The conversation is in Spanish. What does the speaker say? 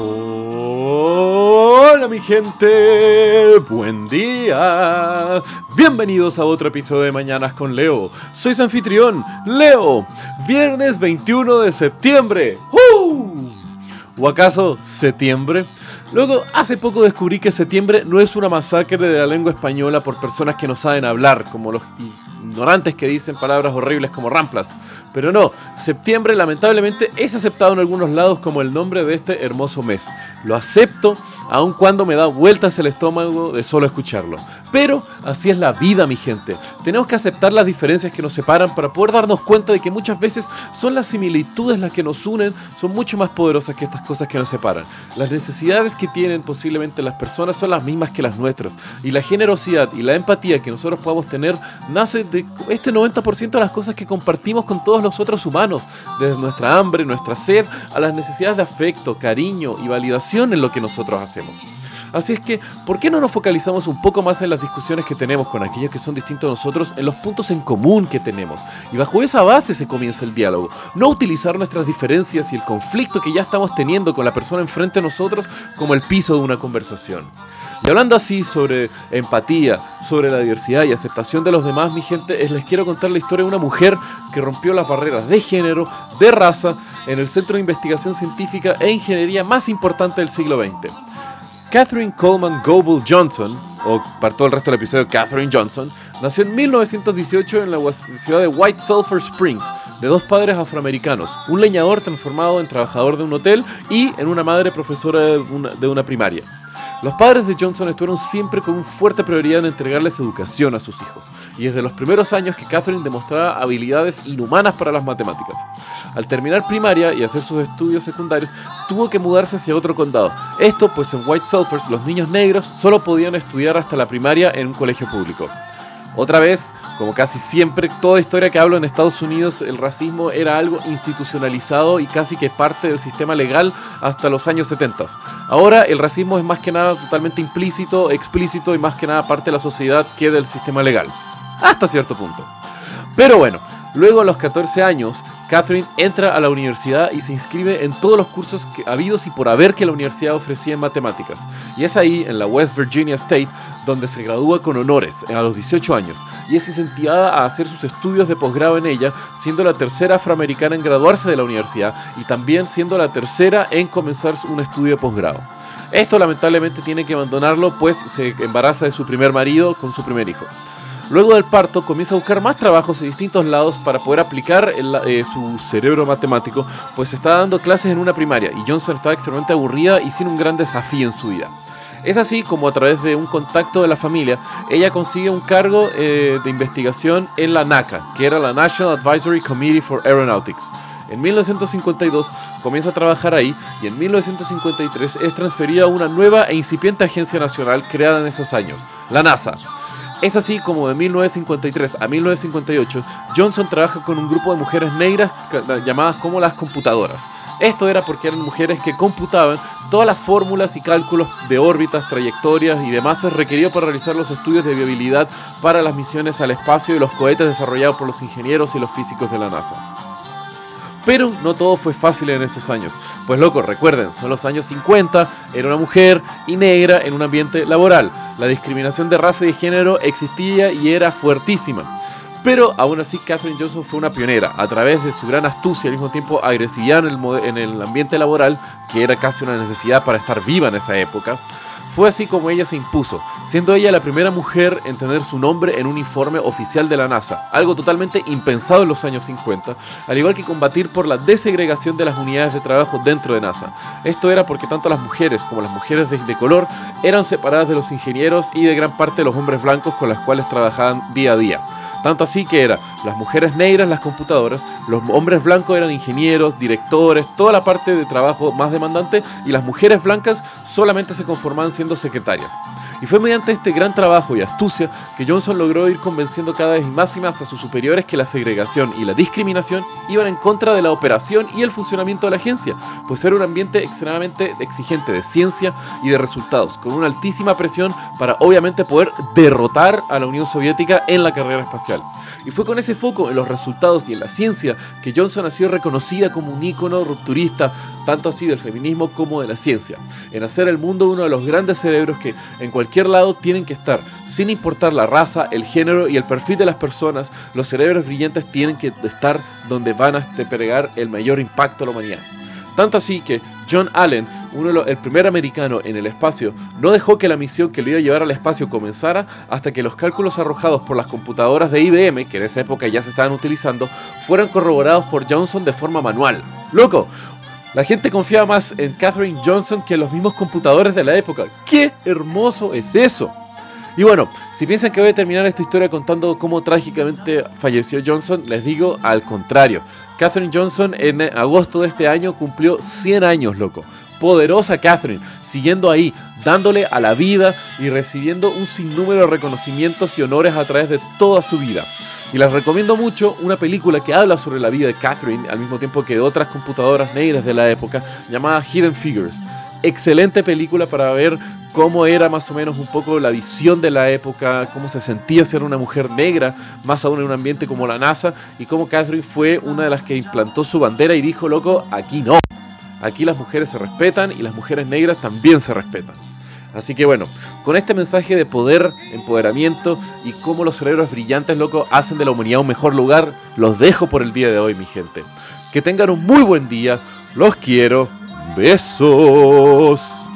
Hola mi gente, buen día. Bienvenidos a otro episodio de Mañanas con Leo. Soy su anfitrión, Leo. Viernes 21 de septiembre. ¿O acaso septiembre? Luego, hace poco descubrí que septiembre no es una masacre de la lengua española por personas que no saben hablar, como los ignorantes que dicen palabras horribles como ramplas. Pero no, septiembre lamentablemente es aceptado en algunos lados como el nombre de este hermoso mes. Lo acepto aun cuando me da vueltas el estómago de solo escucharlo. Pero así es la vida, mi gente. Tenemos que aceptar las diferencias que nos separan para poder darnos cuenta de que muchas veces son las similitudes las que nos unen, son mucho más poderosas que estas cosas que nos separan. Las necesidades que tienen posiblemente las personas son las mismas que las nuestras. Y la generosidad y la empatía que nosotros podamos tener nace de este 90% de las cosas que compartimos con todos los otros humanos. Desde nuestra hambre, nuestra sed, a las necesidades de afecto, cariño y validación en lo que nosotros hacemos. Así es que, ¿por qué no nos focalizamos un poco más en las discusiones que tenemos con aquellos que son distintos a nosotros, en los puntos en común que tenemos? Y bajo esa base se comienza el diálogo. No utilizar nuestras diferencias y el conflicto que ya estamos teniendo con la persona enfrente de nosotros como el piso de una conversación. Y hablando así sobre empatía, sobre la diversidad y aceptación de los demás, mi gente, les quiero contar la historia de una mujer que rompió las barreras de género, de raza, en el centro de investigación científica e ingeniería más importante del siglo XX. Catherine Coleman Goble Johnson, o para todo el resto del episodio Catherine Johnson, nació en 1918 en la ciudad de White Sulphur Springs, de dos padres afroamericanos, un leñador transformado en trabajador de un hotel y en una madre profesora de una, de una primaria. Los padres de Johnson estuvieron siempre con una fuerte prioridad en entregarles educación a sus hijos, y desde los primeros años que Catherine demostraba habilidades inhumanas para las matemáticas. Al terminar primaria y hacer sus estudios secundarios, tuvo que mudarse hacia otro condado. Esto pues en White Sulphurs los niños negros solo podían estudiar hasta la primaria en un colegio público. Otra vez, como casi siempre, toda historia que hablo en Estados Unidos, el racismo era algo institucionalizado y casi que parte del sistema legal hasta los años 70. Ahora el racismo es más que nada totalmente implícito, explícito y más que nada parte de la sociedad que del sistema legal. Hasta cierto punto. Pero bueno, Luego, a los 14 años, Catherine entra a la universidad y se inscribe en todos los cursos que, habidos y por haber que la universidad ofrecía en matemáticas. Y es ahí, en la West Virginia State, donde se gradúa con honores a los 18 años y es incentivada a hacer sus estudios de posgrado en ella, siendo la tercera afroamericana en graduarse de la universidad y también siendo la tercera en comenzar un estudio de posgrado. Esto lamentablemente tiene que abandonarlo, pues se embaraza de su primer marido con su primer hijo. Luego del parto comienza a buscar más trabajos en distintos lados para poder aplicar eh, su cerebro matemático, pues está dando clases en una primaria y Johnson estaba extremadamente aburrida y sin un gran desafío en su vida. Es así como a través de un contacto de la familia, ella consigue un cargo eh, de investigación en la NACA, que era la National Advisory Committee for Aeronautics. En 1952 comienza a trabajar ahí y en 1953 es transferida a una nueva e incipiente agencia nacional creada en esos años, la NASA. Es así como de 1953 a 1958 Johnson trabaja con un grupo de mujeres negras llamadas como las computadoras. Esto era porque eran mujeres que computaban todas las fórmulas y cálculos de órbitas, trayectorias y demás requeridos para realizar los estudios de viabilidad para las misiones al espacio y los cohetes desarrollados por los ingenieros y los físicos de la NASA. Pero no todo fue fácil en esos años. Pues loco, recuerden, son los años 50, era una mujer y negra en un ambiente laboral. La discriminación de raza y de género existía y era fuertísima. Pero aún así Catherine Johnson fue una pionera, a través de su gran astucia y al mismo tiempo agresividad en el, en el ambiente laboral, que era casi una necesidad para estar viva en esa época. Fue así como ella se impuso, siendo ella la primera mujer en tener su nombre en un informe oficial de la NASA, algo totalmente impensado en los años 50, al igual que combatir por la desegregación de las unidades de trabajo dentro de NASA. Esto era porque tanto las mujeres como las mujeres de, color eran separadas de los ingenieros y de gran parte de los hombres blancos con los cuales trabajaban día a día. Tanto así que era las mujeres negras las computadoras, los hombres blancos eran ingenieros, directores, toda la parte de trabajo más demandante y las mujeres blancas solamente se conformaban siendo secretarias. Y fue mediante este gran trabajo y astucia que Johnson logró ir convenciendo cada vez más y más a sus superiores que la segregación y la discriminación iban en contra de la operación y el funcionamiento de la agencia, pues era un ambiente extremadamente exigente de ciencia y de resultados, con una altísima presión para obviamente poder derrotar a la Unión Soviética en la carrera espacial. Y fue con ese foco en los resultados y en la ciencia que Johnson ha sido reconocida como un ícono rupturista, tanto así del feminismo como de la ciencia, en hacer el mundo uno de los grandes cerebros que en cualquier lado tienen que estar, sin importar la raza, el género y el perfil de las personas, los cerebros brillantes tienen que estar donde van a pegar el mayor impacto a la humanidad. Tanto así que John Allen, uno el primer americano en el espacio, no dejó que la misión que lo iba a llevar al espacio comenzara hasta que los cálculos arrojados por las computadoras de IBM, que en esa época ya se estaban utilizando, fueran corroborados por Johnson de forma manual. ¡Loco! La gente confiaba más en Katherine Johnson que en los mismos computadores de la época. ¡Qué hermoso es eso! Y bueno, si piensan que voy a terminar esta historia contando cómo trágicamente falleció Johnson, les digo al contrario. Catherine Johnson en agosto de este año cumplió 100 años, loco. Poderosa Catherine, siguiendo ahí, dándole a la vida y recibiendo un sinnúmero de reconocimientos y honores a través de toda su vida. Y les recomiendo mucho una película que habla sobre la vida de Catherine, al mismo tiempo que de otras computadoras negras de la época, llamada Hidden Figures excelente película para ver cómo era más o menos un poco la visión de la época, cómo se sentía ser una mujer negra, más aún en un ambiente como la NASA, y cómo Catherine fue una de las que implantó su bandera y dijo, loco, aquí no. Aquí las mujeres se respetan y las mujeres negras también se respetan. Así que bueno, con este mensaje de poder, empoderamiento y cómo los cerebros brillantes, loco, hacen de la humanidad un mejor lugar, los dejo por el día de hoy, mi gente. Que tengan un muy buen día, los quiero, Besos.